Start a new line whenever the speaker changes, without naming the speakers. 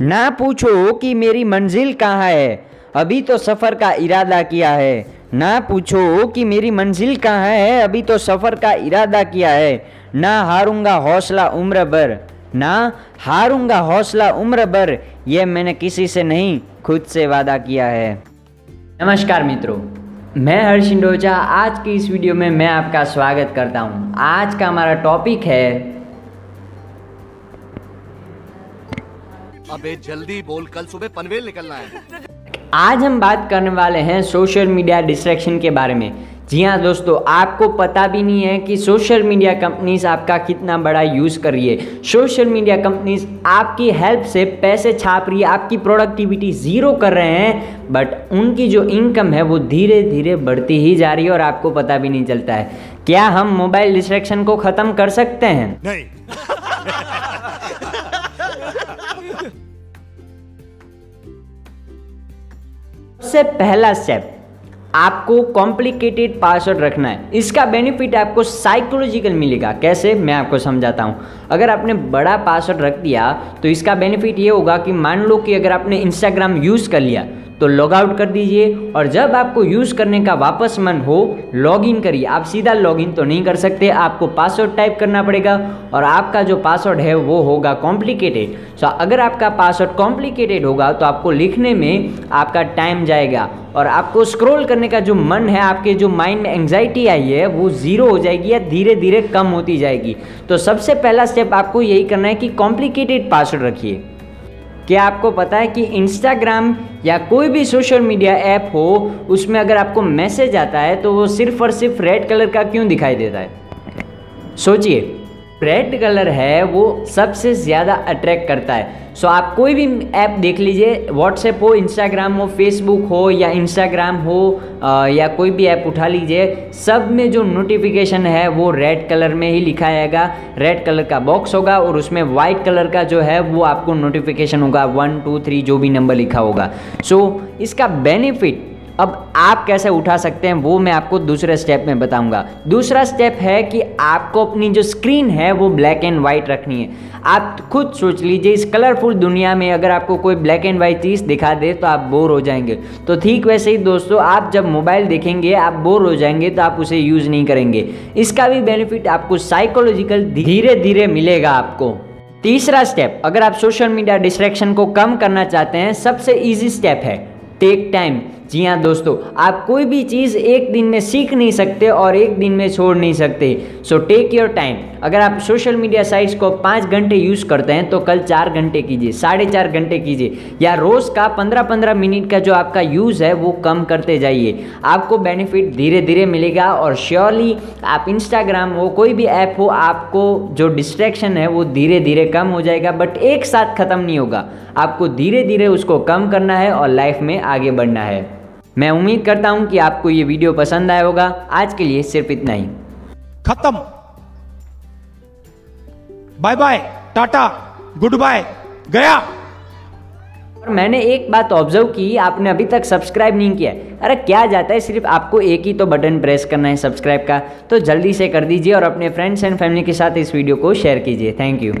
ना पूछो कि मेरी मंजिल कहाँ है। अभी तो सफ़र का इरादा किया है। ना पूछो कि मेरी मंजिल कहाँ है। अभी तो सफ़र का इरादा किया है। ना हारूँगा हौसला उम्र भर। ना हारूँगा हौसला उम्र भर। यह मैंने किसी से नहीं, खुद से वादा किया है। नमस्कार मित्रों, मैं हर्ष इंडोजा आज की इस वीडियो में मैं आपका स्वागत करता हूँ। आज का हमारा टॉपिक है
अबे जल्दी बोल कल सुबह पनवेल निकलना है।
आज हम बात करने वाले हैं सोशल मीडिया डिस्ट्रैक्शन के बारे में। जी हाँ दोस्तों आपको पता भी नहीं है कि सोशल मीडिया कंपनीज़ आपका कितना बड़ा यूज़ कर रही है। सोशल मीडिया कंपनीज़ आपकी हेल्प से पैसे छाप रही है आपकी प्रोडक्टिविटी ज़ीरो कर रहे हैं बट उनकी जो इनकम है वो धीरे धीरे बढ़ती ही जा रही है और आपको पता भी नहीं चलता है। क्या हम मोबाइल डिस्ट्रैक्शन को ख़त्म कर सकते हैं?
नहीं।
सबसे पहला स्टेप आपको कॉम्प्लिकेटेड पासवर्ड रखना है। इसका बेनिफिट आपको साइकोलॉजिकल मिलेगा। कैसे? मैं आपको समझाता हूँ। अगर आपने बड़ा पासवर्ड रख दिया तो इसका बेनिफिट ये होगा कि मान लो कि अगर आपने इंस्टाग्राम यूज़ कर लिया तो लॉग आउट कर दीजिए और जब आपको यूज़ करने का वापस मन हो लॉग इन करिए। आप सीधा लॉग इन तो नहीं कर सकते, आपको पासवर्ड टाइप करना पड़ेगा और आपका जो पासवर्ड है वो होगा कॉम्प्लिकेटेड सो अगर आपका पासवर्ड कॉम्प्लिकेटेड होगा तो आपको लिखने में आपका टाइम जाएगा और आपको स्क्रॉल करने का जो मन है, आपके जो माइंड में एंग्जाइटी आई है, वो ज़ीरो हो जाएगी या धीरे धीरे कम होती जाएगी। तो सबसे पहला स्टेप आपको यही करना है कि कॉम्प्लिकेटेड पासवर्ड रखिए। क्या आपको पता है कि इंस्टाग्राम या कोई भी सोशल मीडिया ऐप हो, उसमें अगर आपको मैसेज आता है तो वो सिर्फ़ और सिर्फ़ रेड कलर का क्यों दिखाई देता है? सोचिए। रेड कलर है वो सबसे ज़्यादा अट्रैक्ट करता है। सो आप कोई भी ऐप देख लीजिए व्हाट्सएप हो इंस्टाग्राम हो फेसबुक हो या इंस्टाग्राम हो आ, या कोई भी ऐप उठा लीजिए सब में जो नोटिफिकेशन है वो रेड कलर में ही लिखा जाएगा। रेड कलर का बॉक्स होगा और उसमें वाइट कलर का जो है वो आपको नोटिफिकेशन होगा। वन टू थ्री जो भी नंबर लिखा होगा। सो so, इसका बेनिफिट अब आप कैसे उठा सकते हैं, वो मैं आपको दूसरे स्टेप में बताऊँगा। दूसरा स्टेप है कि आपको अपनी जो स्क्रीन है, वो ब्लैक एंड वाइट रखनी है। आप खुद सोच लीजिए, इस कलरफुल दुनिया में अगर आपको कोई ब्लैक एंड वाइट चीज़ दिखा दे तो आप बोर हो जाएँगे। तो ठीक वैसे ही दोस्तों, आप जब मोबाइल देखेंगे, आप बोर हो जाएँगे तो आप उसे यूज़ नहीं करेंगे। इसका भी बेनिफिट आपको साइकोलॉजिकल धीरे धीरे मिलेगा आपको। तीसरा स्टेप अगर आप सोशल मीडिया डिस्ट्रैक्शन को कम करना चाहते हैं, सबसे ईजी स्टेप है टेक टाइम जी हाँ दोस्तों, आप कोई भी चीज़ एक दिन में सीख नहीं सकते और एक दिन में छोड़ नहीं सकते। सो टेक योर टाइम अगर आप सोशल मीडिया साइट्स को पाँच घंटे यूज़ करते हैं तो कल चार घंटे कीजिए, साढ़े चार घंटे कीजिए, या रोज़ का पंद्रह पंद्रह मिनट का जो आपका यूज़ है, वो कम करते जाइए। आपको बेनिफिट धीरे धीरे मिलेगा और श्योरली आप इंस्टाग्राम हो, कोई भी ऐप हो, आपको जो डिस्ट्रैक्शन है, वो धीरे धीरे कम हो जाएगा बट एक साथ ख़त्म नहीं होगा। आपको धीरे धीरे उसको कम करना है और लाइफ में आगे बढ़ना है। मैं उम्मीद करता हूँ कि आपको ये वीडियो पसंद आया होगा। आज के लिए सिर्फ़ इतना ही।
खत्म। Bye bye tata good bye गया।
और मैंने एक बात ऑब्ज़र्व की आपने अभी तक सब्सक्राइब नहीं किया है। अरे क्या जाता है सिर्फ़ आपको एक ही तो बटन प्रेस करना है सब्सक्राइब का। तो जल्दी से कर दीजिए और अपने फ्रेंड्स एंड फैमिली के साथ इस वीडियो को शेयर कीजिए। Thank you